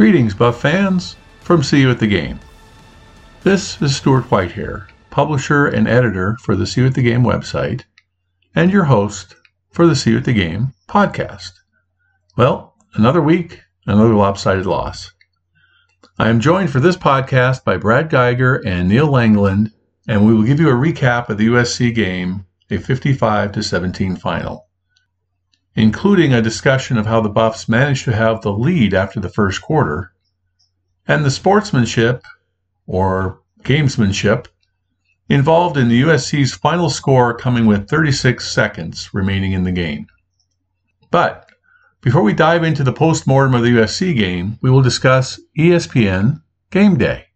Greetings, Buff fans, from CU at the Game. This is Stuart Whitehair, publisher and editor for the CU at the Game website, and your host for the CU at the Game podcast. Well, another week, another lopsided loss. I am joined for this podcast by Brad Geiger and Neil Langland, and we will give you a recap of the USC game, a 55 to 17 final, including a discussion of how the Buffs managed to have the lead after the first quarter, and the sportsmanship or gamesmanship involved in the USC's final score coming with 36 seconds remaining in the game. But before we dive into the postmortem of the USC game, we will discuss ESPN Game Day.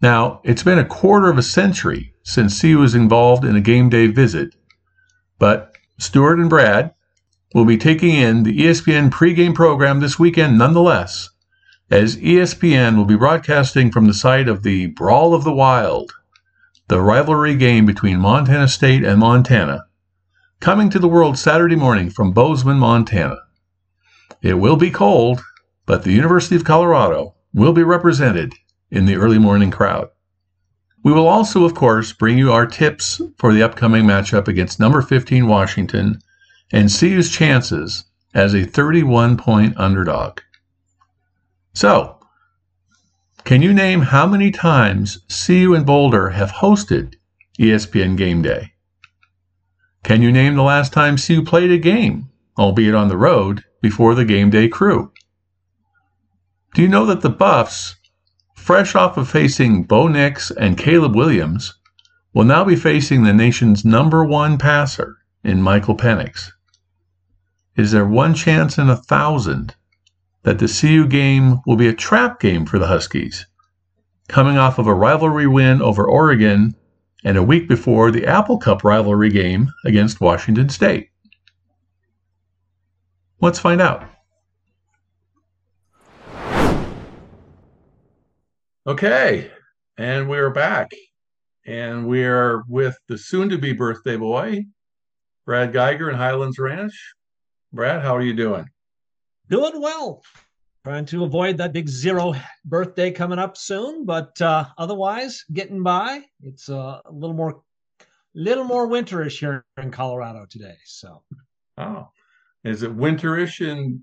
Now, it's been a quarter of a century since CU was involved in a game day visit, but Stuart and Brad will be taking in the ESPN pregame program this weekend nonetheless, as ESPN will be broadcasting from the site of the Brawl of the Wild, the rivalry game between Montana State and Montana, coming to the world Saturday morning from Bozeman, Montana. It will be cold, but the University of Colorado will be represented in the early morning crowd. We will also, of course, bring you our tips for the upcoming matchup against number 15 Washington and CU's chances as a 31 point underdog. So, can you name how many times CU and Boulder have hosted ESPN Game Day? Can you name the last time CU played a game, albeit on the road, before the game day crew? Do you know that the Buffs, fresh off of facing Bo Nix and Caleb Williams, will now be facing the nation's number one passer in Michael Penix? Is there one chance in a thousand that the CU game will be a trap game for the Huskies, coming off of a rivalry win over Oregon and a week before the Apple Cup rivalry game against Washington State? Let's find out. Okay, and we're back. And we're with the soon to be birthday boy, Brad Geiger in Highlands Ranch. Brad, how are you doing? Doing well. Trying to avoid that big zero birthday coming up soon, but uh, otherwise getting by. It's uh, a little more, little more winterish here in Colorado today. So, oh, is it winterish in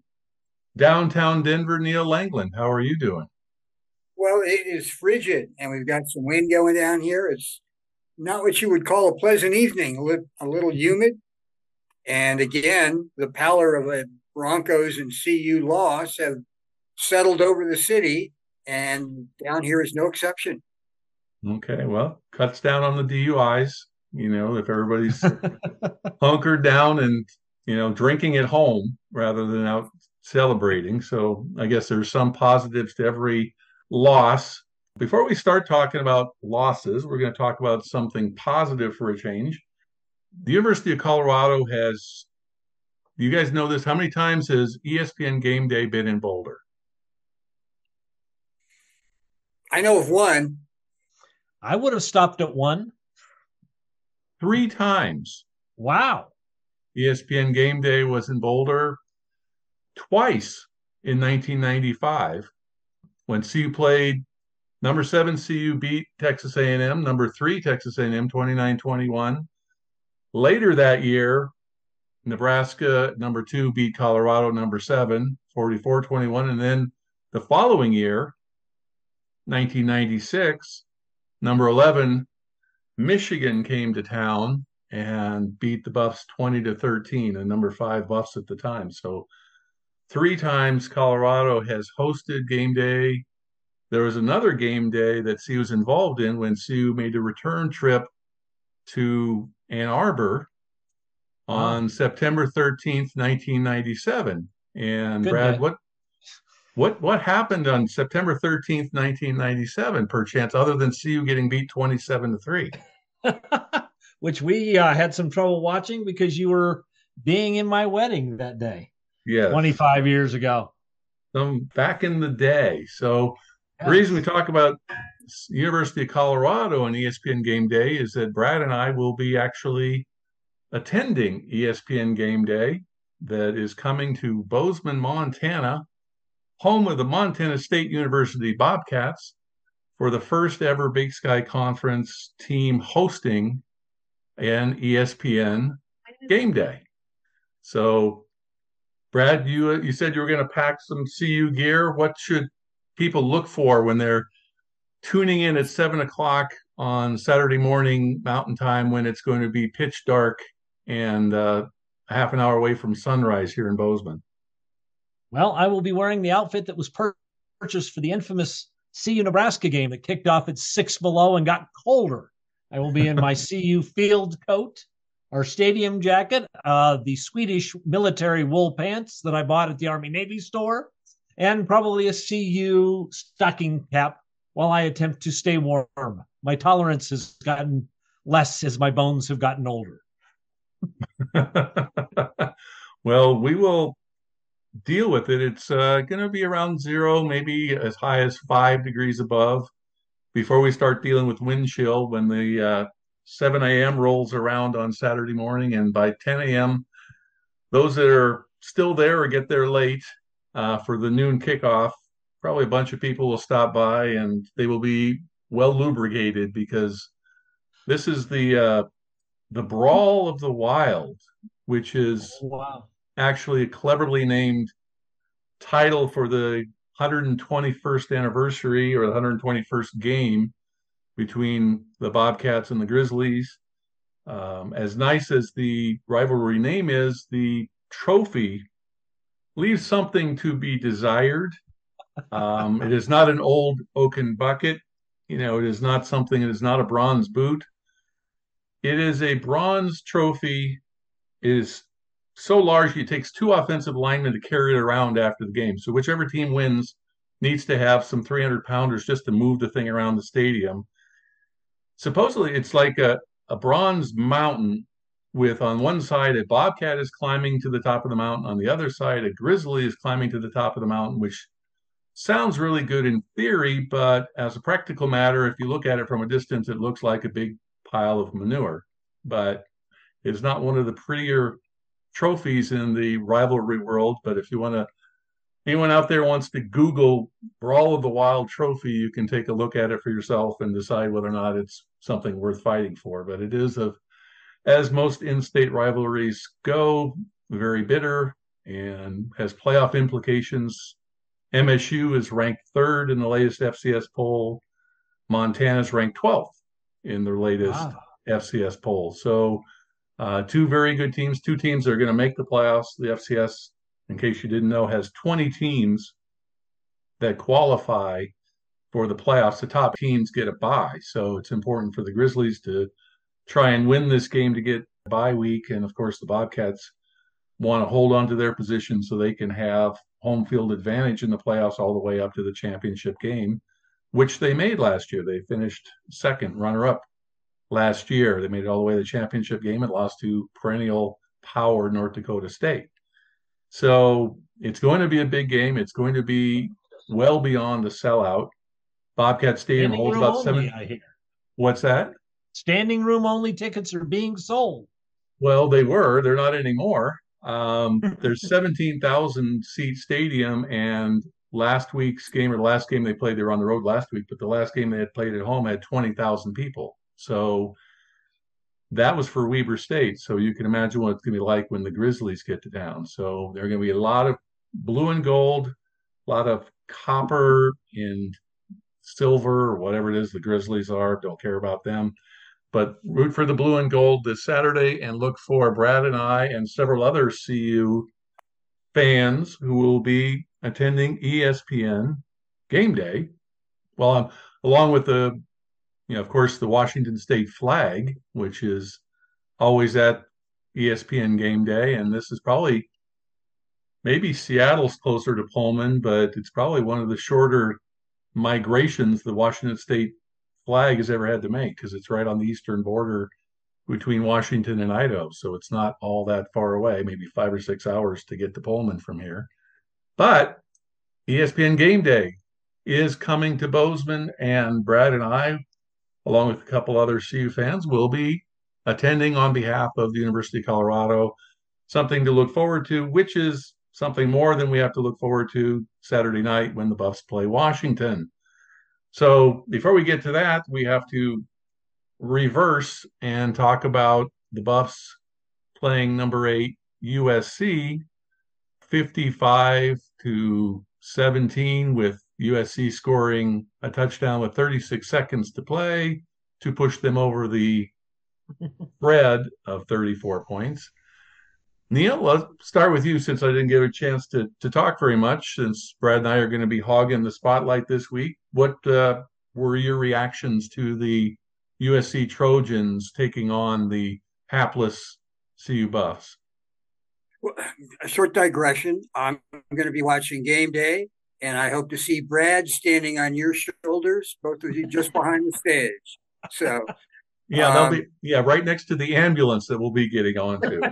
downtown Denver? Neil Langland, how are you doing? Well, it is frigid, and we've got some wind going down here. It's not what you would call a pleasant evening. A little humid, and again, the pallor of a Broncos and CU loss have settled over the city, and down here is no exception. Okay, well, cuts down on the DUIs. You know, if everybody's hunkered down and you know drinking at home rather than out celebrating, so I guess there's some positives to every loss. Before we start talking about losses, we're going to talk about something positive for a change. The University of Colorado has, you guys know this, how many times has ESPN Game Day been in Boulder? I know of one. I would have stopped at one. Three times. Wow. ESPN Game Day was in Boulder twice in 1995 when CU played number seven CU beat Texas A&M, number three Texas A&M 29-21. Later that year, Nebraska number two beat Colorado number seven 44-21, and then the following year, 1996, Number 11, Michigan came to town and beat the Buffs 20 to 13, and number five Buffs at the time. So three times Colorado has hosted game day. There was another game day that CU was involved in when CU made a return trip to Ann Arbor on September 13th, 1997. And Good Brad, what what what happened on September 13th, 1997, perchance, other than CU getting beat 27 to 3? Which we uh, had some trouble watching because you were being in my wedding that day, Yeah. 25 years ago. Some back in the day. So the reason we talk about University of Colorado and ESPN Game Day is that Brad and I will be actually attending ESPN Game Day that is coming to Bozeman, Montana, home of the Montana State University Bobcats for the first ever Big Sky Conference team hosting an ESPN Game Day. So, Brad, you you said you were going to pack some CU gear. What should people look for when they're tuning in at seven o'clock on Saturday morning Mountain Time when it's going to be pitch dark and uh, half an hour away from sunrise here in Bozeman? Well, I will be wearing the outfit that was purchased for the infamous CU Nebraska game that kicked off at six below and got colder. I will be in my CU field coat, our stadium jacket, uh, the Swedish military wool pants that I bought at the Army Navy store, and probably a CU stocking cap while I attempt to stay warm. My tolerance has gotten less as my bones have gotten older. well, we will deal with it. It's uh, going to be around zero, maybe as high as five degrees above before we start dealing with wind chill when the uh, 7 a.m. rolls around on Saturday morning. And by 10 a.m., those that are still there or get there late uh, for the noon kickoff, probably a bunch of people will stop by and they will be well lubricated because this is the uh, the brawl of the wild, which is Wow. actually a cleverly named title for the 121st anniversary or the 121st game between the Bobcats and the Grizzlies. Um, as nice as the rivalry name is, the trophy leaves something to be desired. Um, it is not an old oaken bucket. You know, it is not something, it is not a bronze boot. It is a bronze trophy. It is so large it takes two offensive linemen to carry it around after the game. So whichever team wins needs to have some 300 pounders just to move the thing around the stadium. Supposedly, it's like a, a bronze mountain with on one side a bobcat is climbing to the top of the mountain, on the other side a grizzly is climbing to the top of the mountain, which sounds really good in theory, but as a practical matter, if you look at it from a distance, it looks like a big pile of manure. But it's not one of the prettier trophies in the rivalry world. But if you want to, anyone out there wants to Google Brawl of the Wild trophy, you can take a look at it for yourself and decide whether or not it's something worth fighting for. But it is of, as most in-state rivalries go, very bitter and has playoff implications. MSU is ranked third in the latest FCS poll. Montana's ranked 12th in their latest Wow. FCS poll. So, uh, two very good teams, two teams that are going to make the playoffs. The FCS, in case you didn't know, has 20 teams that qualify for the playoffs. The top teams get a bye. So, it's important for the Grizzlies to try and win this game to get a bye week. And of course, the Bobcats want to hold on to their position so they can have home field advantage in the playoffs all the way up to the championship game, which they made last year. They finished second, runner up last year. They made it all the way to the championship game and lost to perennial power North Dakota State. So it's going to be a big game. It's going to be well beyond the sellout. Bobcat Stadium Standing holds about seven. I hear. What's that? Standing room only tickets are being sold. Well, they were. They're not anymore. Um, there's 17,000 seat stadium, and last week's game or the last game they played, they were on the road last week, but the last game they had played at home had 20,000 people. So that was for Weber State. So you can imagine what it's going to be like when the Grizzlies get to town. So there are going to be a lot of blue and gold, a lot of copper and silver or whatever it is the Grizzlies are. Don't care about them. But root for the blue and gold this Saturday and look for Brad and I and several other CU fans who will be attending ESPN game day. Well, um, along with the, you know, of course, the Washington State flag, which is always at ESPN game day. And this is probably maybe Seattle's closer to Pullman, but it's probably one of the shorter migrations the Washington State flag has ever had to make because it's right on the eastern border between Washington and Idaho. So it's not all that far away, maybe five or six hours to get to Pullman from here. But ESPN Game Day is coming to Bozeman, and Brad and I, along with a couple other CU fans, will be attending on behalf of the University of Colorado. Something to look forward to, which is something more than we have to look forward to Saturday night when the Buffs play Washington. So before we get to that, we have to reverse and talk about the Buffs playing number eight USC 55 to 17 with USC scoring a touchdown with 36 seconds to play to push them over the spread of 34 points. Neil, let's start with you since I didn't get a chance to, to talk very much. Since Brad and I are going to be hogging the spotlight this week, what uh, were your reactions to the USC Trojans taking on the hapless CU Buffs? Well, a short digression. I'm going to be watching game day, and I hope to see Brad standing on your shoulders, both of you just behind the stage. So, yeah, um, they'll be yeah right next to the ambulance that we'll be getting onto.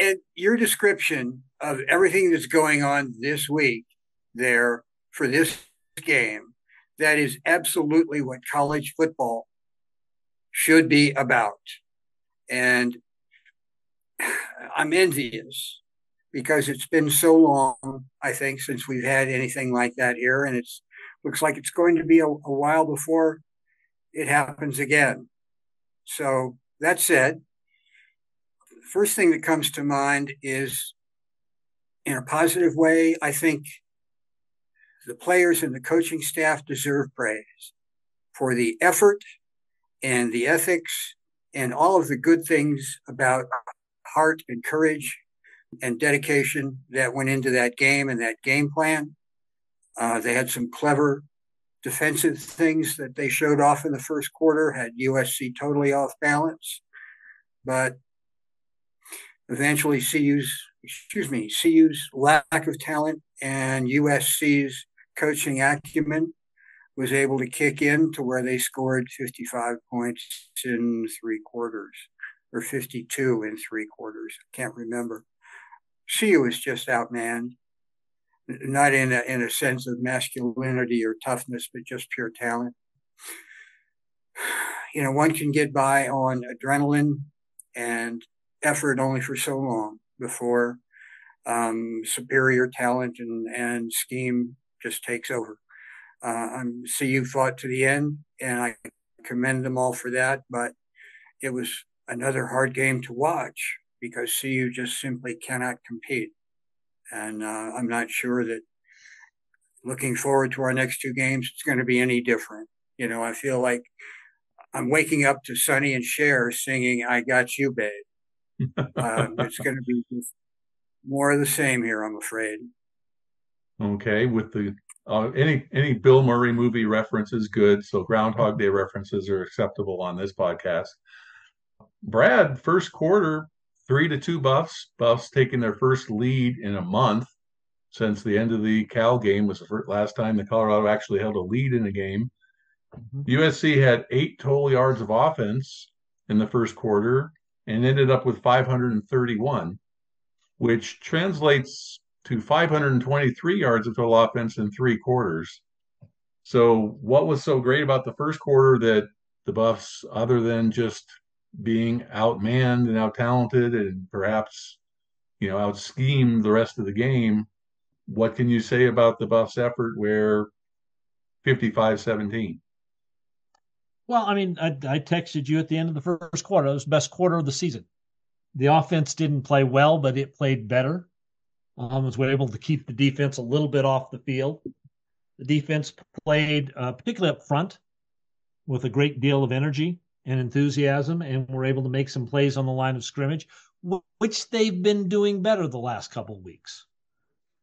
and your description of everything that's going on this week there for this game that is absolutely what college football should be about. And I'm envious because it's been so long, I think, since we've had anything like that here. And it's looks like it's going to be a, a while before it happens again. So that said, first thing that comes to mind is in a positive way, I think the players and the coaching staff deserve praise for the effort and the ethics and all of the good things about heart and courage and dedication that went into that game and that game plan. Uh, they had some clever defensive things that they showed off in the first quarter, had USC totally off balance. But eventually, CU's, excuse me, CU's lack of talent and USC's coaching acumen was able to kick in to where they scored 55 points in three quarters or 52 in three quarters. I can't remember. CU was just outmanned, not in a, in a sense of masculinity or toughness, but just pure talent. You know, one can get by on adrenaline and effort only for so long before um, superior talent and, and scheme just takes over. Uh, I'm CU fought to the end, and I commend them all for that. But it was another hard game to watch because CU just simply cannot compete. And uh, I'm not sure that looking forward to our next two games, it's going to be any different. You know, I feel like I'm waking up to Sonny and Cher singing "I Got You, Babe." uh, it's going to be more of the same here, I'm afraid. Okay, with the uh, any any Bill Murray movie reference is good. So Groundhog Day references are acceptable on this podcast. Brad, first quarter, three to two Buffs. Buffs taking their first lead in a month since the end of the Cal game was the first, last time the Colorado actually held a lead in a game. Mm-hmm. USC had eight total yards of offense in the first quarter and ended up with 531, which translates to 523 yards of total offense in three quarters. So, what was so great about the first quarter that the Buffs, other than just being outmanned and out talented and perhaps, you know, out schemed the rest of the game, what can you say about the Buffs' effort where 55 17? Well, I mean, I, I texted you at the end of the first quarter. It was the best quarter of the season. The offense didn't play well, but it played better um, was able to keep the defense a little bit off the field. The defense played uh, particularly up front with a great deal of energy and enthusiasm, and were able to make some plays on the line of scrimmage, which they've been doing better the last couple of weeks.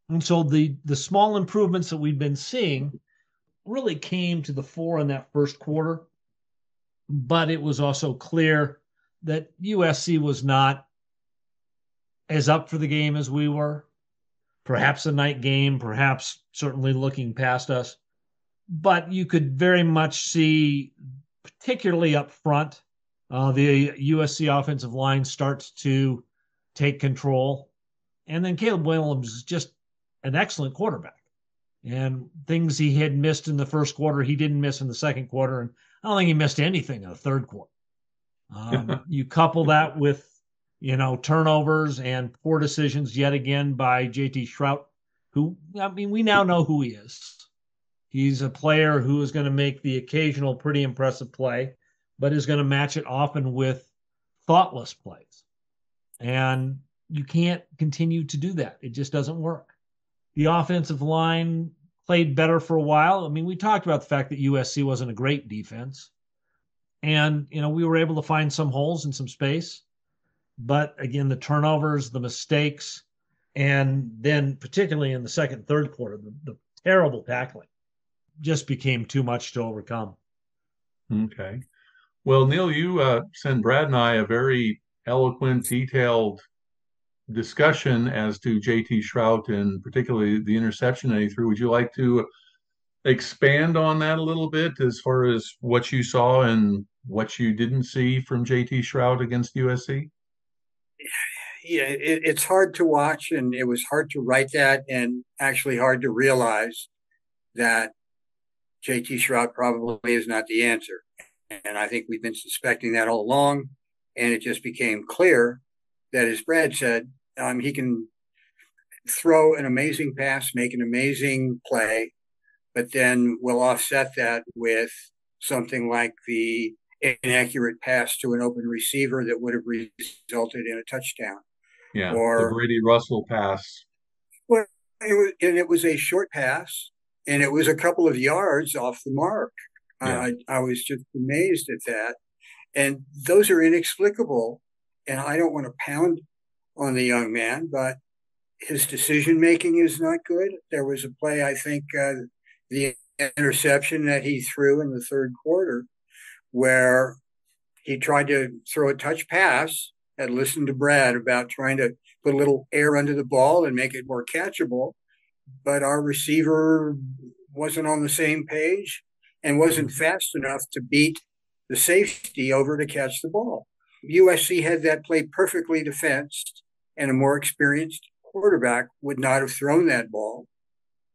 And so the the small improvements that we've been seeing really came to the fore in that first quarter, but it was also clear that USC was not as up for the game as we were. Perhaps a night game, perhaps certainly looking past us. But you could very much see, particularly up front, uh, the USC offensive line starts to take control. And then Caleb Williams is just an excellent quarterback. And things he had missed in the first quarter, he didn't miss in the second quarter. And I don't think he missed anything in the third quarter. Um, you couple that with, you know, turnovers and poor decisions yet again by JT Shrout, who, I mean, we now know who he is. He's a player who is going to make the occasional pretty impressive play, but is going to match it often with thoughtless plays. And you can't continue to do that. It just doesn't work. The offensive line played better for a while. I mean, we talked about the fact that USC wasn't a great defense. And, you know, we were able to find some holes and some space. But again, the turnovers, the mistakes, and then particularly in the second, third quarter, the, the terrible tackling just became too much to overcome. Okay. Well, Neil, you uh, sent Brad and I a very eloquent, detailed discussion as to JT Shrout and particularly the interception that he threw. Would you like to expand on that a little bit as far as what you saw and what you didn't see from JT Shrout against USC? Yeah, it, it's hard to watch, and it was hard to write that, and actually hard to realize that JT Shrout probably is not the answer. And I think we've been suspecting that all along. And it just became clear that, as Brad said, um, he can throw an amazing pass, make an amazing play, but then we'll offset that with something like the inaccurate pass to an open receiver that would have resulted in a touchdown. Yeah, or the Brady Russell pass. Well, it was, and it was a short pass, and it was a couple of yards off the mark. Yeah. I, I was just amazed at that, and those are inexplicable. And I don't want to pound on the young man, but his decision making is not good. There was a play, I think, uh, the interception that he threw in the third quarter, where he tried to throw a touch pass. and listened to Brad about trying to put a little air under the ball and make it more catchable, but our receiver wasn't on the same page and wasn't mm-hmm. fast enough to beat the safety over to catch the ball. USC had that play perfectly defensed and a more experienced quarterback would not have thrown that ball,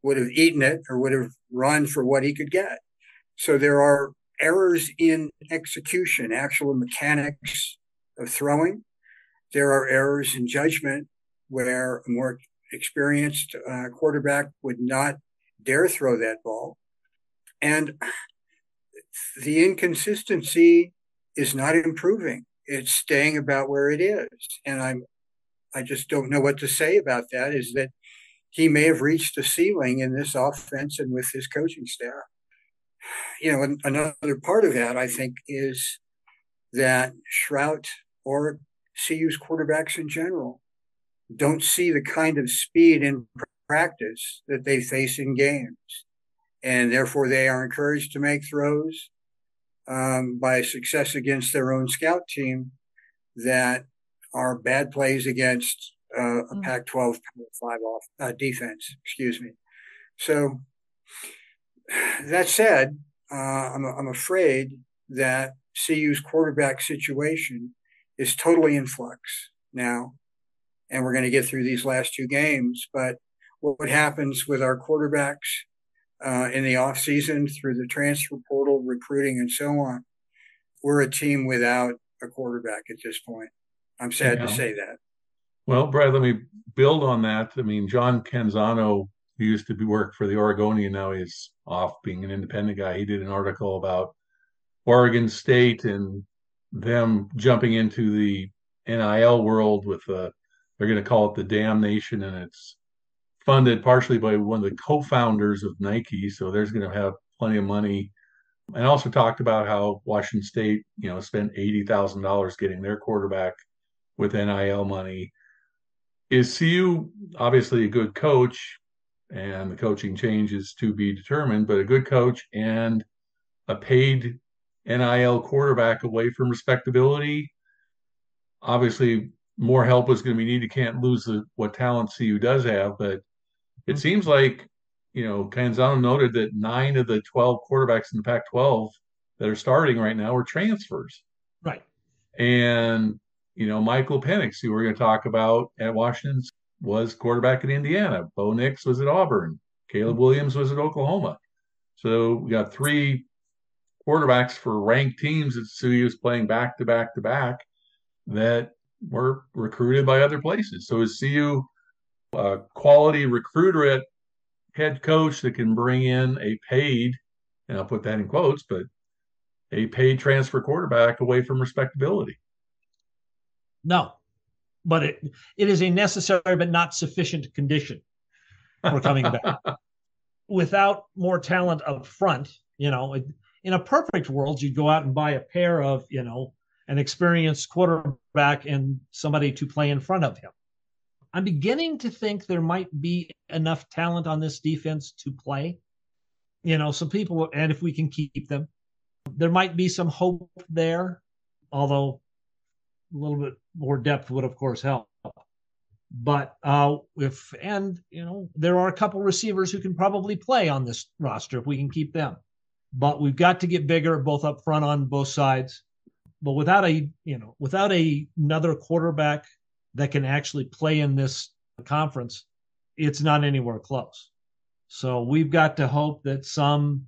would have eaten it, or would have run for what he could get. So there are errors in execution, actual mechanics of throwing. There are errors in judgment where a more experienced uh, quarterback would not dare throw that ball. And the inconsistency is not improving. It's staying about where it is. And I'm I just don't know what to say about that. Is that he may have reached a ceiling in this offense and with his coaching staff. You know, another part of that I think is that Shrout or CU's quarterbacks in general don't see the kind of speed in practice that they face in games. And therefore, they are encouraged to make throws um, by success against their own scout team that are bad plays against uh, a mm. Pac-12 five off uh, defense. Excuse me. So that said, uh, I'm, I'm afraid that CU's quarterback situation is totally in flux now, and we're going to get through these last two games. But what happens with our quarterbacks uh, in the off season through the transfer portal, recruiting, and so on? We're a team without a quarterback at this point. I'm sad to say that. Well, Brad, let me build on that. I mean, John Canzano, who used to be work for the Oregonian, now he's off being an independent guy. He did an article about Oregon State and them jumping into the NIL world with the they're going to call it the Dam Nation, and it's funded partially by one of the co-founders of Nike, so there's going to have plenty of money. And also talked about how Washington State, you know, spent eighty thousand dollars getting their quarterback with NIL money. Is CU obviously a good coach, and the coaching change is to be determined, but a good coach and a paid NIL quarterback away from respectability. Obviously, more help is going to be needed. Can't lose the, what talent CU does have, but it mm-hmm. seems like you know Canzano noted that nine of the twelve quarterbacks in the Pac-12 that are starting right now are transfers. Right. And you know Michael Penix, who we're going to talk about at Washington, was quarterback at Indiana. Bo Nix was at Auburn. Caleb hmm. Williams was at Oklahoma. So we got three quarterbacks for ranked teams that CU is playing back to back to back that were recruited by other places. So is CU a quality recruiter at head coach that can bring in a paid, and I'll put that in quotes, but a paid transfer quarterback away from respectability? No, but it it is a necessary but not sufficient condition for coming back. Without more talent up front, you know, in a perfect world, you'd go out and buy a pair of, you know, an experienced quarterback and somebody to play in front of him. I'm beginning to think there might be enough talent on this defense to play. You know, some people, and if we can keep them, there might be some hope there, although a little bit more depth would, of course, help. But uh, if, and, you know, there are a couple receivers who can probably play on this roster if we can keep them but we've got to get bigger both up front on both sides. But without a you know without a another quarterback that can actually play in this conference, it's not anywhere close. So we've got to hope that some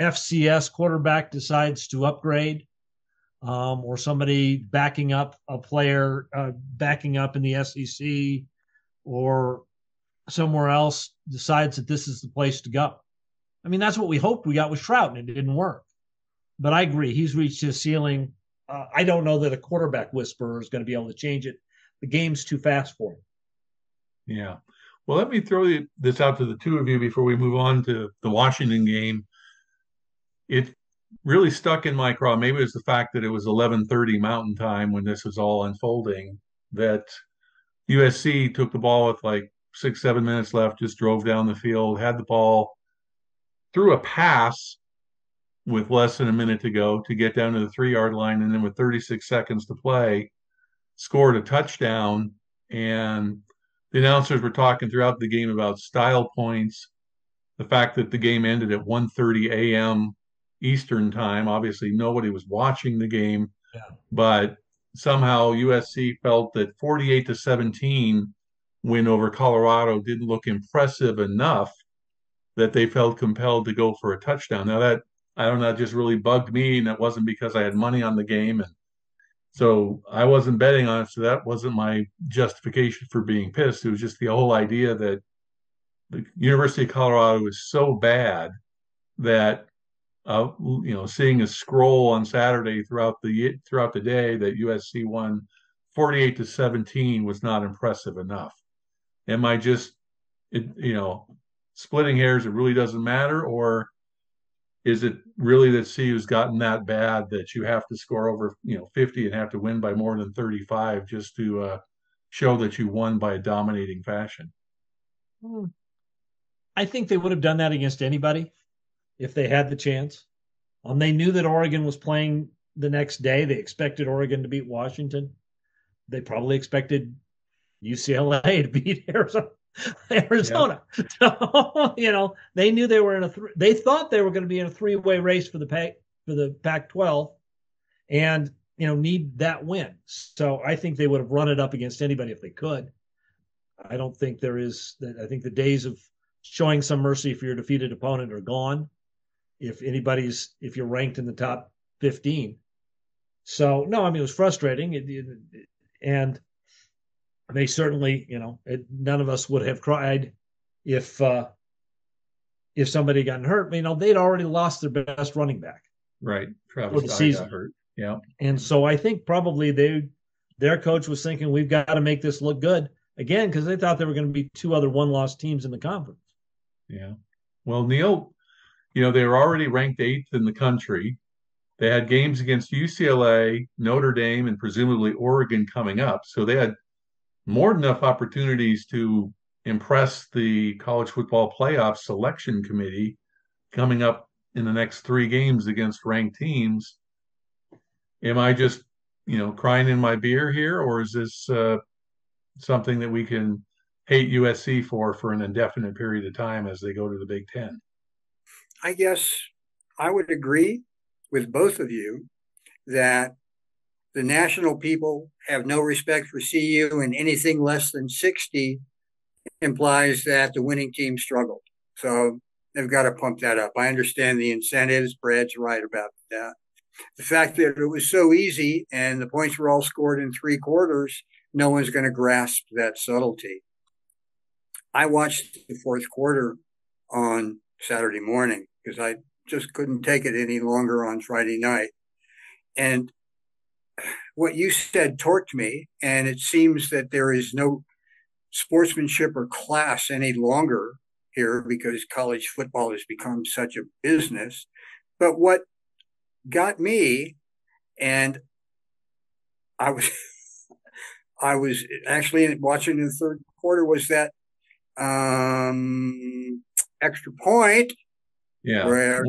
FCS quarterback decides to upgrade, um, or somebody backing up a player uh, backing up in the SEC, or somewhere else decides that this is the place to go. I mean, that's what we hoped we got with Shrout, and it didn't work. But I agree, he's reached his ceiling. Uh, I don't know that a quarterback whisperer is going to be able to change it. The game's too fast for him. Yeah. Well, let me throw this out to the two of you before we move on to the Washington game. It really stuck in my craw. Maybe it was the fact that it was 11:30 Mountain Time when this was all unfolding. That USC took the ball with like six, seven minutes left, just drove down the field, had the ball, threw a pass with less than a minute to go to get down to the three yard line. And then with 36 seconds to play, scored a touchdown. And the announcers were talking throughout the game about style points, the fact that the game ended at 1:30 a.m. Eastern time. Obviously, nobody was watching the game, yeah. but somehow USC felt that 48 to 17 win over Colorado didn't look impressive enough that they felt compelled to go for a touchdown. Now that I don't know, that just really bugged me, and it wasn't because I had money on the game, and so I wasn't betting on it. So that wasn't my justification for being pissed. It was just the whole idea that the University of Colorado is so bad that uh, you know, seeing a scroll on Saturday throughout the throughout the day that USC won 48 to 17 was not impressive enough. Am I just, it, you know, splitting hairs, it really doesn't matter? Or is it really that CU's gotten that bad that you have to score over, you know, 50 and have to win by more than 35 just to uh, show that you won by a dominating fashion? Hmm. I think they would have done that against anybody if they had the chance. Um, they knew that Oregon was playing the next day. They expected Oregon to beat Washington. They probably expected UCLA to beat Arizona. Arizona. So, you know, they knew they were in a th- they thought they were going to be in a three-way race for the Pac for the Pac-12 and, you know, need that win. So, I think they would have run it up against anybody if they could. I don't think there is that I think the days of showing some mercy for your defeated opponent are gone. If anybody's if you're ranked in the top 15. So, no, I mean it was frustrating it, it, and they certainly, you know, it, none of us would have cried if uh, if somebody gotten hurt. You know, they'd already lost their best running back. Right, Travis the season. hurt. Yeah, and so I think probably they their coach was thinking we've got to make this look good again because they thought there were going to be two other one-loss teams in the conference. Yeah. Well, Neil, you know, they were already ranked eighth in the country. They had games against UCLA, Notre Dame, and presumably Oregon coming up. So they had more than enough opportunities to impress the college football playoff selection committee coming up in the next three games against ranked teams. Am I just, you know, crying in my beer here, or is this uh, something that we can hate USC for for an indefinite period of time as they go to the Big Ten? I guess I would agree with both of you that the national people have no respect for CU, and anything less than 60 implies that the winning team struggled. So they've got to pump that up. I understand the incentives. Brad's right about that. The fact that it was so easy and the points were all scored in three quarters, no one's going to grasp that subtlety. I watched the fourth quarter on Saturday morning because I just couldn't take it any longer on Friday night. And what you said torqued me, and it seems that there is no sportsmanship or class any longer here because college football has become such a business. But what got me, and I was, I was actually watching in the third quarter, was that um, extra point yeah. Where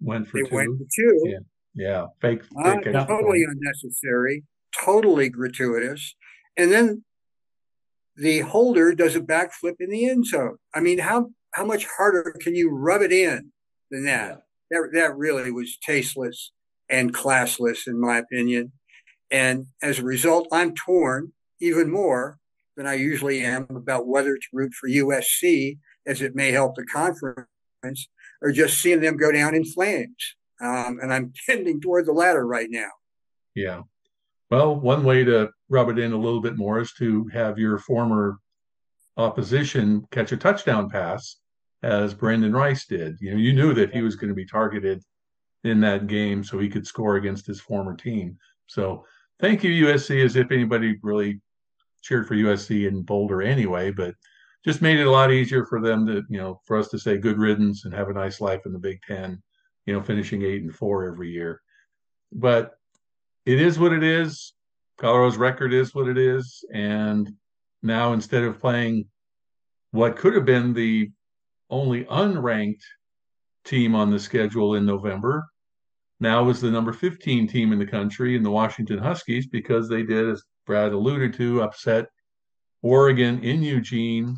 went for they two. went for two. Yeah. Yeah. Fake. Uh, fake totally unnecessary, totally gratuitous. And then the holder does a backflip in the end zone. I mean, how how much harder can you rub it in than that? That that really was tasteless and classless, in my opinion. And as a result, I'm torn even more than I usually am about whether to root for USC, as it may help the conference, or just seeing them go down in flames. Um, and I'm tending toward the latter right now. Yeah. Well, one way to rub it in a little bit more is to have your former opposition catch a touchdown pass, as Brenden Rice did. You know, you knew that he was going to be targeted in that game, so he could score against his former team. So, thank you USC. As if anybody really cheered for USC in Boulder anyway, but just made it a lot easier for them to, you know, for us to say good riddance and have a nice life in the Big Ten, you know, finishing eight and four every year. But it is what it is. Colorado's record is what it is. And now instead of playing what could have been the only unranked team on the schedule in November, now is the number 15 team in the country in the Washington Huskies because they did, as Brad alluded to, upset Oregon in Eugene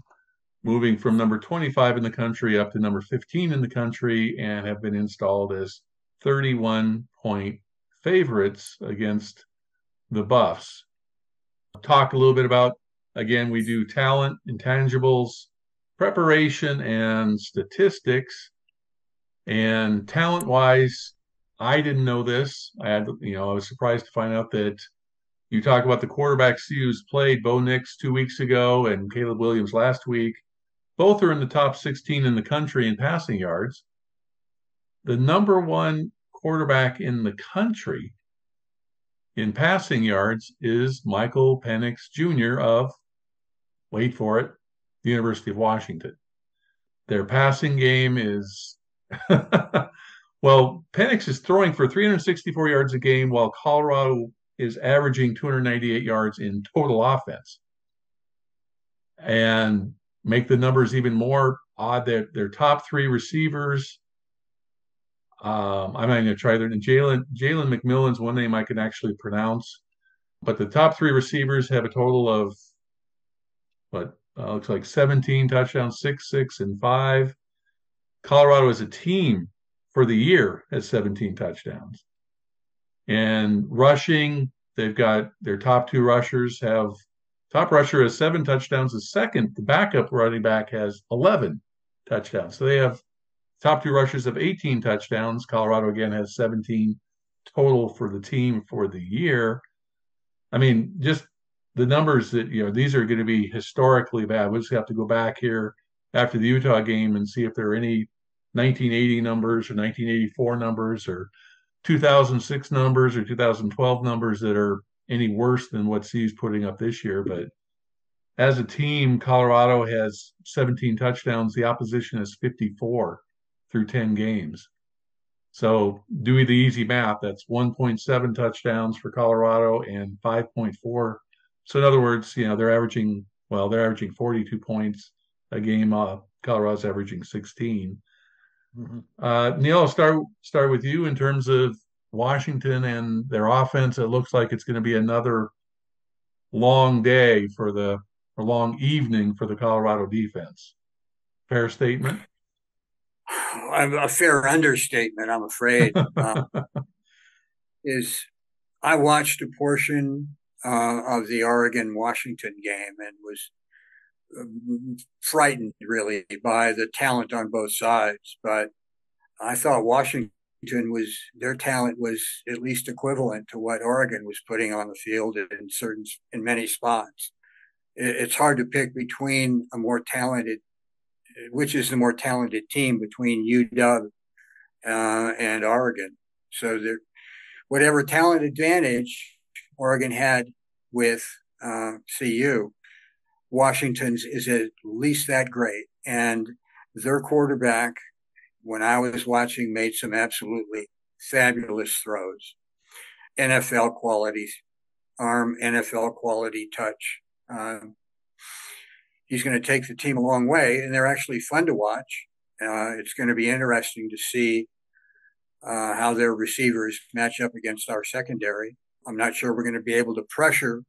moving from number 25 in the country up to number 15 in the country and have been installed as 31 point favorites against the Buffs. Talk a little bit about, again, we do talent, intangibles, preparation, and statistics. And talent wise, I didn't know this. I had, you know, I was surprised to find out that you talk about the quarterbacks CU's played, Bo Nix two weeks ago and Caleb Williams last week. Both are in the top 16 in the country in passing yards. The number one quarterback in the country in passing yards is Michael Penix Jr. of, wait for it, the University of Washington. Their passing game is, well, Penix is throwing for 364 yards a game, while Colorado is averaging 298 yards in total offense. And make the numbers even more odd. Their their top three receivers. Um, I'm not going to try their name. Jalen Jalen McMillan's one name I can actually pronounce, but the top three receivers have a total of what uh, looks like 17 touchdowns, six, six, and five. Colorado as a team for the year has 17 touchdowns. And rushing, they've got their top two rushers have Top rusher has seven touchdowns. The second, the backup running back has 11 touchdowns. So they have top two rushers of 18 touchdowns. Colorado again has 17 total for the team for the year. I mean, just the numbers that, you know, these are going to be historically bad. We just have to go back here after the Utah game and see if there are any 1980 numbers or 1984 numbers or 2006 numbers or 2012 numbers that are any worse than what CU's putting up this year. But as a team, Colorado has 17 touchdowns. The opposition is 54 through 10 games. So, doing the easy math, that's 1.7 touchdowns for Colorado and 5.4. So, in other words, you know, they're averaging, well, they're averaging 42 points a game. Uh, Colorado's averaging 16. Mm-hmm. Uh, Neil, I'll start start with you in terms of Washington and their offense. It looks like it's going to be another long day for the a long evening for the Colorado defense. Fair statement. A fair understatement, I'm afraid. uh, is I watched a portion uh, of the Oregon Washington game and was um, frightened really by the talent on both sides. But I thought Washington was their talent was at least equivalent to what Oregon was putting on the field in certain in many spots. It's hard to pick between a more talented, which is the more talented team between UW uh, and Oregon. So there, whatever talent advantage Oregon had with uh, CU, Washington's is at least that great. And their quarterback, when I was watching, made some absolutely fabulous throws. NFL quality arm, NFL quality touch. Um, he's going to take the team a long way, and they're actually fun to watch. Uh, it's going to be interesting to see uh, how their receivers match up against our secondary. I'm not sure we're going to be able to pressure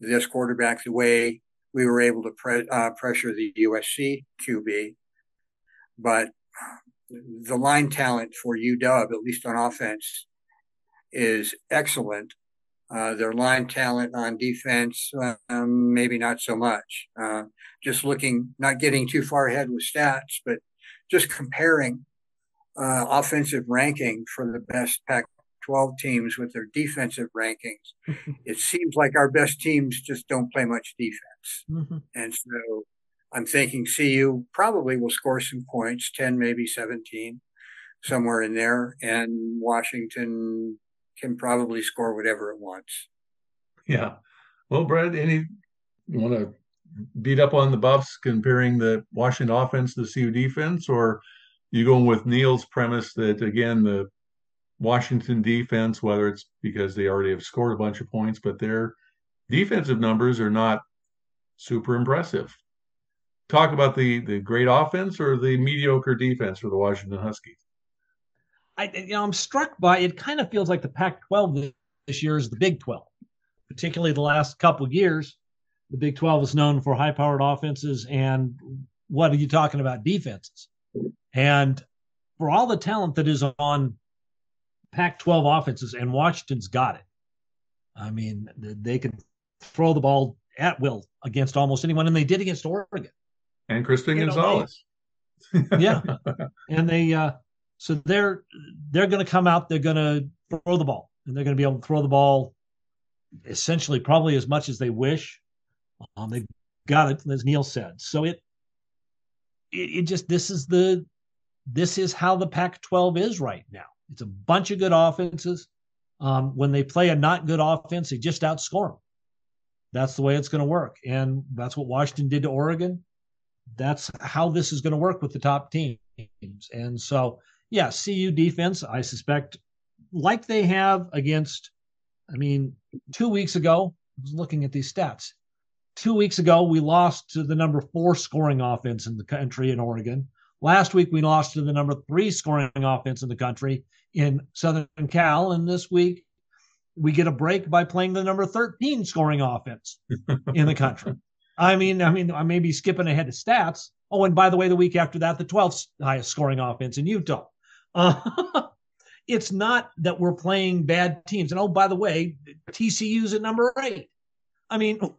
this quarterback the way we were able to pre- uh, pressure the USC QB. But the line talent for UW, at least on offense, is excellent. Uh, their line talent on defense, um, maybe not so much. Uh, just looking, not getting too far ahead with stats, but just comparing uh, offensive ranking for the best Pac 12 teams with their defensive rankings, it seems like our best teams just don't play much defense. Mm-hmm. And so I'm thinking CU probably will score some points, 10, maybe 17, somewhere in there. And Washington can probably score whatever it wants. Yeah. Well, Brad, any you want to beat up on the Buffs comparing the Washington offense to the CU defense, or you going with Neil's premise that again the Washington defense, whether it's because they already have scored a bunch of points, but their defensive numbers are not super impressive. Talk about the the great offense or the mediocre defense for the Washington Huskies. I you know I'm struck by it. Kind of feels like the Pac-12 this year is the Big 12, particularly the last couple years. The Big 12 is known for high-powered offenses, and what are you talking about defenses? And for all the talent that is on Pac 12 offenses, and Washington's got it. I mean, they can throw the ball at will against almost anyone, and they did against Oregon. And Christian you Gonzalez. Yeah. And they, uh, so they're they're going to come out. They're going to throw the ball, and they're going to be able to throw the ball essentially probably as much as they wish. Um, they've got it, as Neil said. So it, it, it just this is the this is how the Pac-12 is right now. It's a bunch of good offenses. Um, when they play a not good offense, they just outscore them. That's the way it's going to work, and that's what Washington did to Oregon. That's how this is going to work with the top teams. And so, yeah, CU defense, I suspect, like they have against. I mean, two weeks ago, I was looking at these stats. Two weeks ago, we lost to the number four scoring offense in the country in Oregon. Last week, we lost to the number three scoring offense in the country in Southern Cal. And this week, we get a break by playing the number 13 scoring offense in the country. I mean, I mean, I may be skipping ahead of stats. Oh, and by the way, the week after that, the 12th highest scoring offense in Utah. Uh, it's not that we're playing bad teams. And oh, by the way, TCU's at number eight. I mean,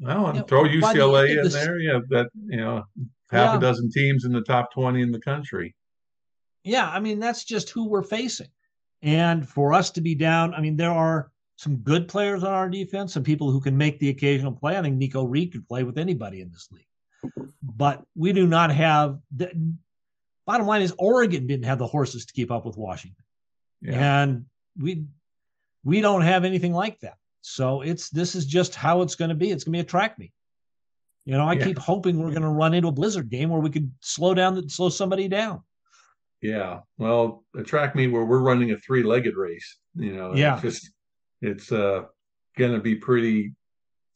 well, and throw UCLA in there. Yeah, that you know, half yeah. a dozen teams in the top 20 in the country. Yeah, I mean, that's just who we're facing. And for us to be down, I mean, there are some good players on our defense, some people who can make the occasional play. I think Nikko Reed could play with anybody in this league. But we do not have the bottom line is Oregon didn't have the horses to keep up with Washington. Yeah. And we we don't have anything like that. So it's this is just how it's going to be. It's going to be a track meet. You know, I yeah. keep hoping we're going to run into a blizzard game where we could slow down, slow somebody down. Yeah, well, a track meet where we're running a three-legged race. You know, yeah, just it's uh, going to be pretty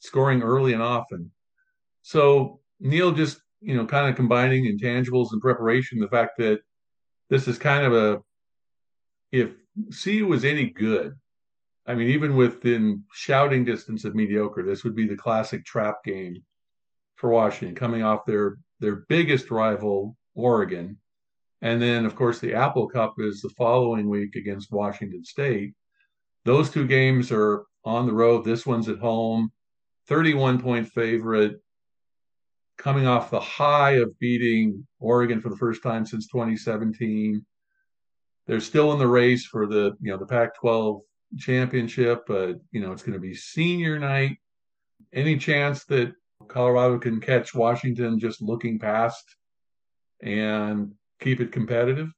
scoring early and often. So Neil just you know kind of combining intangibles and preparation. The fact that this is kind of a if CU was any good, I mean, even within shouting distance of mediocre, this would be the classic trap game for Washington, coming off their their biggest rival, Oregon, and then of course the Apple Cup is the following week against Washington State. Those two games are on the road. This one's at home. 31 point favorite, coming off the high of beating Oregon for the first time since 2017. They're still in the race for the you know the Pac-12 championship, but you know it's going to be senior night. Any chance that Colorado can catch Washington just looking past and keep it competitive?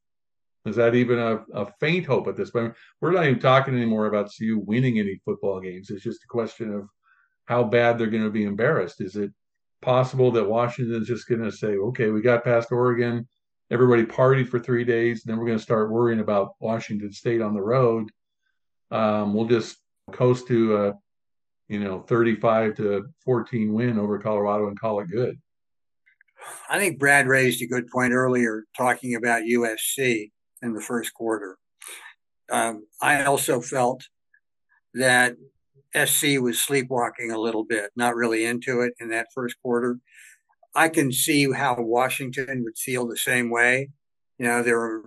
Is that even a, a faint hope at this point? We're not even talking anymore about CU winning any football games. It's just a question of how bad they're going to be embarrassed. Is it possible that Washington is just going to say, okay, we got past Oregon, everybody partied for three days, and then we're going to start worrying about Washington State on the road? Um, we'll just coast to a, you know, 35 to 14 win over Colorado and call it good. I think Brad raised a good point earlier talking about USC in the first quarter. Um, I also felt that SC was sleepwalking a little bit, not really into it in that first quarter. I can see how Washington would feel the same way. You know, their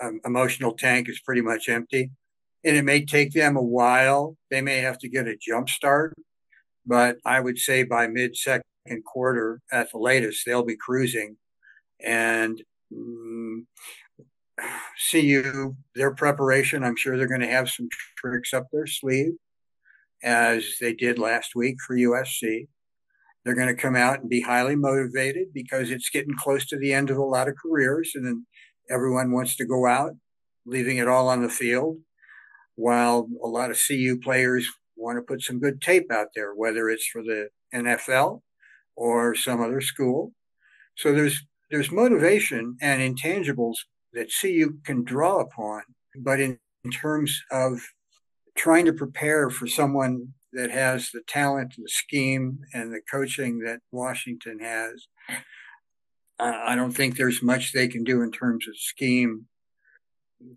um, emotional tank is pretty much empty, and it may take them a while. They may have to get a jump start, but I would say by mid second quarter at the latest, they'll be cruising. And um, CU, their preparation, I'm sure they're going to have some tricks up their sleeve as they did last week for USC. They're going to come out and be highly motivated because it's getting close to the end of a lot of careers, and then everyone wants to go out, leaving it all on the field, while a lot of CU players want to put some good tape out there, whether it's for the NFL or some other school. So there's there's motivation and intangibles that CU can draw upon, but in, in terms of trying to prepare for someone that has the talent, and the scheme, and the coaching that Washington has. I don't think there's much they can do in terms of scheme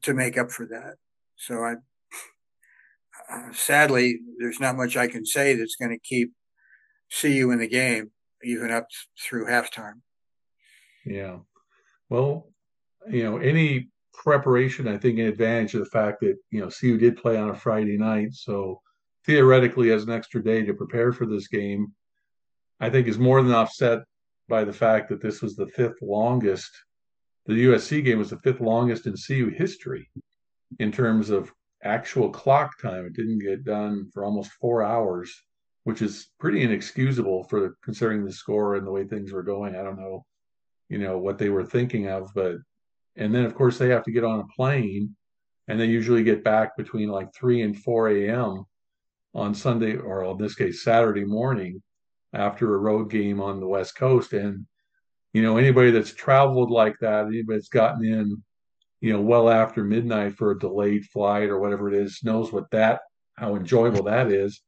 to make up for that. So I, uh, sadly, there's not much I can say that's going to keep CU in the game, even up through halftime. Yeah. Well, you know, any preparation, I think, an advantage of the fact that you know CU did play on a Friday night, so theoretically has an extra day to prepare for this game. I think is more than offset by the fact that this was the fifth longest. The USC game was the fifth longest in CU history in terms of actual clock time. It didn't get done for almost four hours, which is pretty inexcusable for considering the score and the way things were going. I don't know, you know, what they were thinking of, but and then of course they have to get on a plane and they usually get back between like 3 and 4 a.m on sunday or in this case saturday morning after a road game on the west coast. And you know anybody that's traveled like that anybody that's gotten in you know well after midnight for a delayed flight or whatever it is knows what that how enjoyable that is.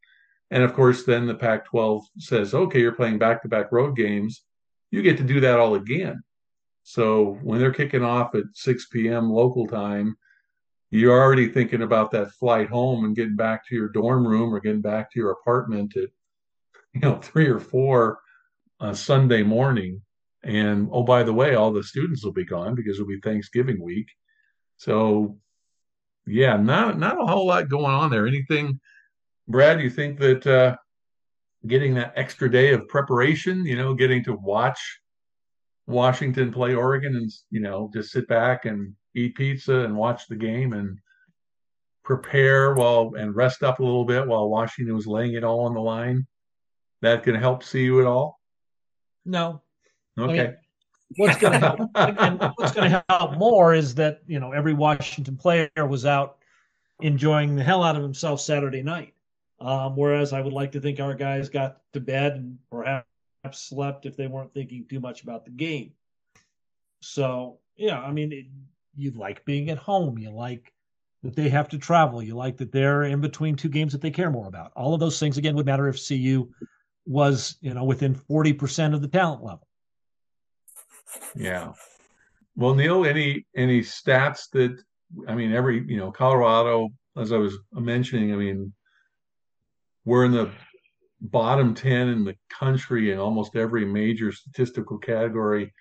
And of course then the pac 12 says okay you're playing back to back road games. You get to do that all again so when they're kicking off at 6 p.m. local time, you're already thinking about that flight home and getting back to your dorm room or getting back to your apartment at you know three or four on Sunday morning. And oh, by the way, all the students will be gone because it'll be Thanksgiving week. So yeah, not not a whole lot going on there. Anything, Brad? You think that uh, getting that extra day of preparation, you know, getting to watch Washington play Oregon and you know just sit back and eat pizza and watch the game and prepare while and rest up a little bit while Washington was laying it all on the line. That can help CU at all? No. Okay. I mean, what's going to help? and what's going to help more is that you know every Washington player was out enjoying the hell out of himself Saturday night. Um, whereas I would like to think our guys got to bed and perhaps slept if they weren't thinking too much about the game. So, yeah, I mean, it, you like being at home. You like that they have to travel. You like that they're in between two games that they care more about. All of those things, again, would matter if CU was, you know, within 40% of the talent level. Yeah. Well, Neil, any any stats that I mean, every you know, Colorado, as I was mentioning, I mean, we're in the bottom 10 in the country in almost every major statistical category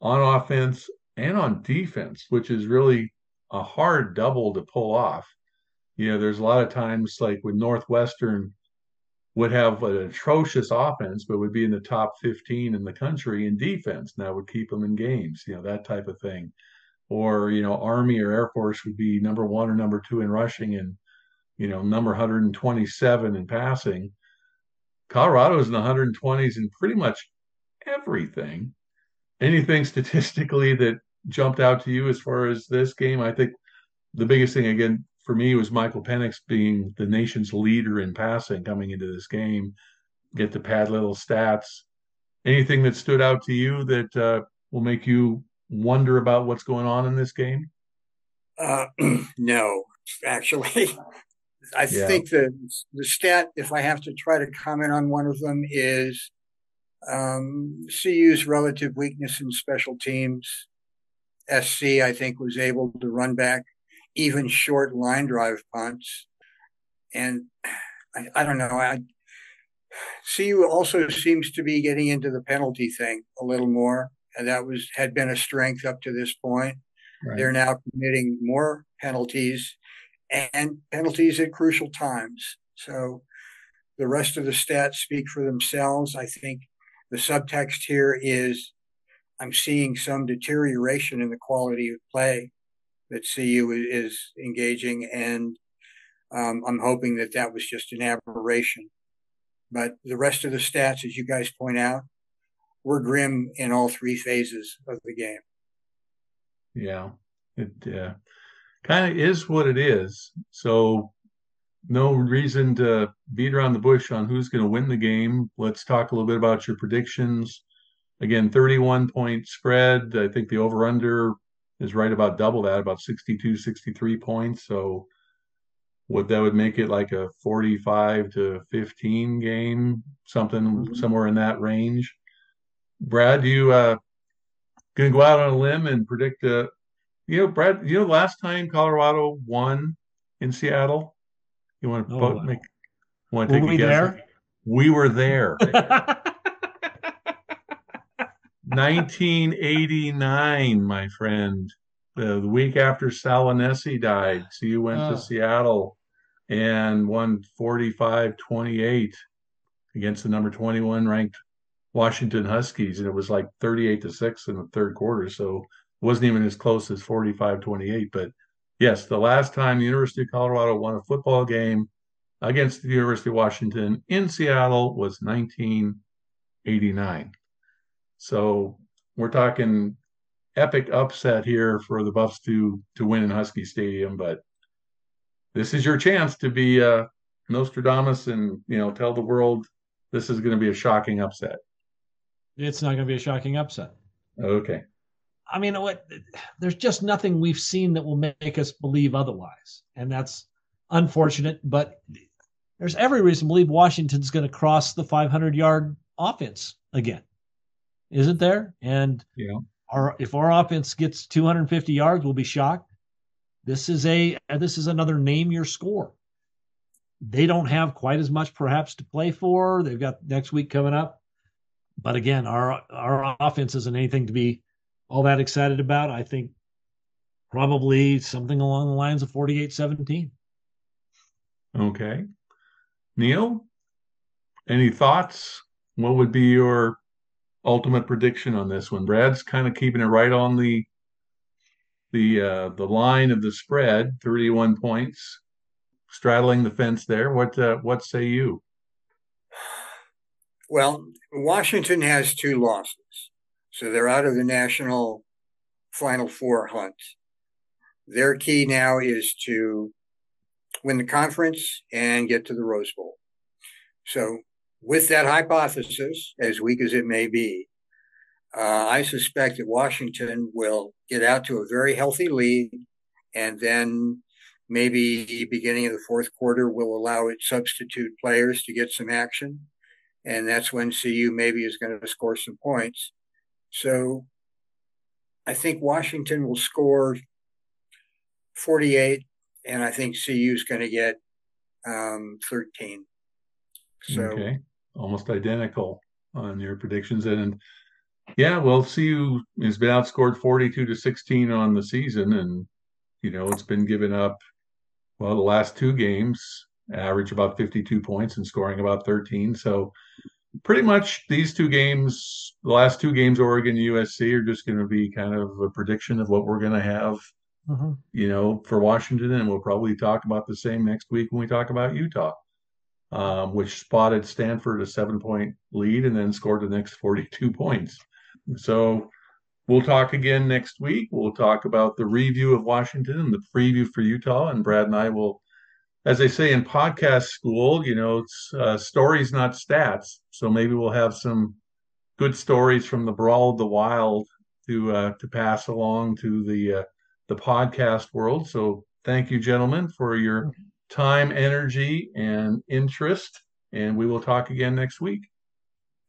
on offense and on defense, which is really a hard double to pull off. You know, there's a lot of times like with Northwestern would have an atrocious offense, but would be in the top 15 in the country in defense. And that would keep them in games, you know, that type of thing. Or, you know, Army or Air Force would be number one or number two in rushing and, you know, number 127 in passing. Colorado is in the 120s in pretty much everything. Anything statistically that jumped out to you as far as this game? I think the biggest thing again for me was Michael Penix being the nation's leader in passing coming into this game. Get to pad little stats. Anything that stood out to you that uh, will make you wonder about what's going on in this game? Uh, no, actually. I yeah. think the the stat, if I have to try to comment on one of them, is um, CU's relative weakness in special teams. SC, I think, was able to run back even short line drive punts. And I, I don't know. I CU also seems to be getting into the penalty thing a little more. And that was had been a strength up to this point. Right. They're now committing more penalties and penalties at crucial times. So the rest of the stats speak for themselves. I think the subtext here is I'm seeing some deterioration in the quality of play that CU is engaging, and um, I'm hoping that that was just an aberration. But the rest of the stats, as you guys point out, were grim in all three phases of the game. Yeah, it uh, kind of is what it is. So, no reason to beat around the bush on who's going to win the game. Let's talk a little bit about your predictions. Again, 31 point spread. I think the over under is right about double that, about 62, 63 points. So what that would make it like a 45 to 15 game, something mm-hmm. somewhere in that range. Brad, do you uh gonna go out on a limb and predict a you know, Brad, you know last time Colorado won in Seattle? You want to oh, make want to take a guess? There? We were there. 1989, my friend. The, the week after Sal died, so you went oh. to Seattle and won 45 28 against the number 21 ranked Washington Huskies. And it was like 38 to 6 in the third quarter. So wasn't even as close as 45 28. But yes, the last time the University of Colorado won a football game against the University of Washington in Seattle was 1989. So we're talking epic upset here for the Buffs to to win in Husky Stadium, but this is your chance to be uh, Nostradamus and you know tell the world this is going to be a shocking upset. It's not going to be a shocking upset. Okay. I mean, what? There's just nothing we've seen that will make us believe otherwise, and that's unfortunate. But there's every reason to believe Washington's going to cross the 500 yard offense again isn't there? And yeah. our if our offense gets 250 yards, we'll be shocked. This is a this is another name your score. They don't have quite as much perhaps to play for. They've got next week coming up. But again, our our offense isn't anything to be all that excited about. I think probably something along the lines of 48-17. Okay. Neil, any thoughts? What would be your ultimate prediction on this one. Brad's kind of keeping it right on the the uh, the line of the spread, 31 points, straddling the fence there. What uh, what say you? Well, Washington has two losses, so they're out of the national Final Four hunt. Their key now is to win the conference and get to the Rose Bowl. So, with that hypothesis, as weak as it may be, uh, I suspect that Washington will get out to a very healthy lead, and then maybe the beginning of the fourth quarter will allow its substitute players to get some action, and that's when CU maybe is going to score some points. So, I think Washington will score 48, and I think CU is going to get um, 13. So, okay, almost identical on your predictions, and yeah, well, CU has been outscored 42 to 16 on the season, and you know it's been given up. Well, the last two games average about 52 points and scoring about 13. So pretty much these two games, the last two games, Oregon USC, are just going to be kind of a prediction of what we're going to have, mm-hmm. you know, for Washington. And we'll probably talk about the same next week when we talk about Utah, um, which spotted Stanford a seven point lead and then scored the next 42 points. So we'll talk again next week. We'll talk about the review of Washington and the preview for Utah. And Brad and I will as they say in podcast school, you know, it's uh, stories, not stats. So maybe we'll have some good stories from the brawl of the wild to uh, to pass along to the uh, the podcast world. So thank you, gentlemen, for your time, energy, and interest. And we will talk again next week.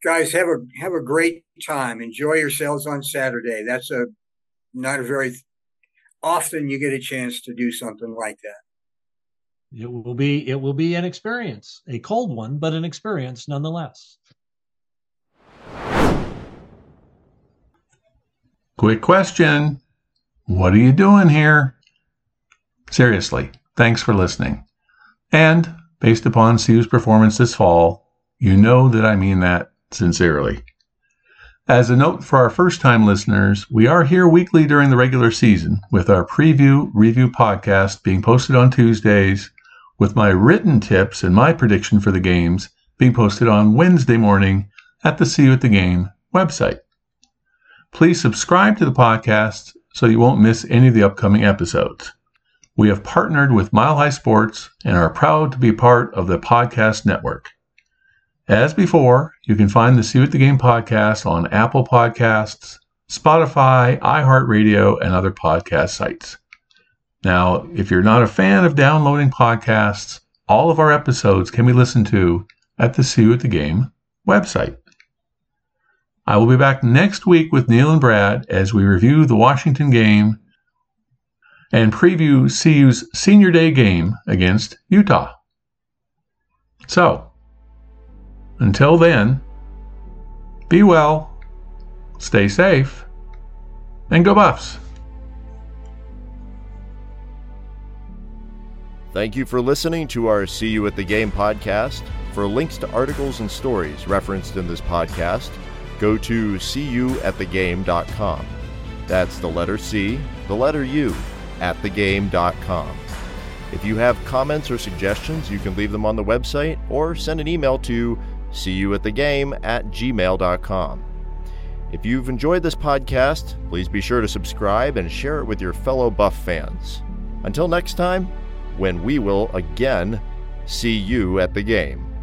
Guys, have a have a great time. Enjoy yourselves on Saturday. That's a not a very often you get a chance to do something like that. It will be it will be an experience, a cold one, but an experience nonetheless. Quick question. What are you doing here? Seriously, thanks for listening. And based upon CU's performance this fall, you know that I mean that sincerely. As a note for our first time listeners, we are here weekly during the regular season with our preview review podcast being posted on Tuesdays with my written tips and my prediction for the games being posted on Wednesday morning at the CU at the Game website. Please subscribe to the podcast so you won't miss any of the upcoming episodes. We have partnered with Mile High Sports and are proud to be part of the podcast network. As before, you can find the CU at the Game podcast on Apple Podcasts, Spotify, iHeartRadio, and other podcast sites. Now, if you're not a fan of downloading podcasts, all of our episodes can be listened to at the CU at the Game website. I will be back next week with Neil and Brad as we review the Washington game and preview CU's senior day game against Utah. So, until then, be well, stay safe, and go Buffs. Thank you for listening to our CU at the Game podcast. For links to articles and stories referenced in this podcast, go to cuatthegame.com. That's the letter C, the letter U, at thegame.com. If you have comments or suggestions, you can leave them on the website or send an email to cuatthegame at gmail.com. If you've enjoyed this podcast, please be sure to subscribe and share it with your fellow Buff fans. Until next time, when we will again see you at the game.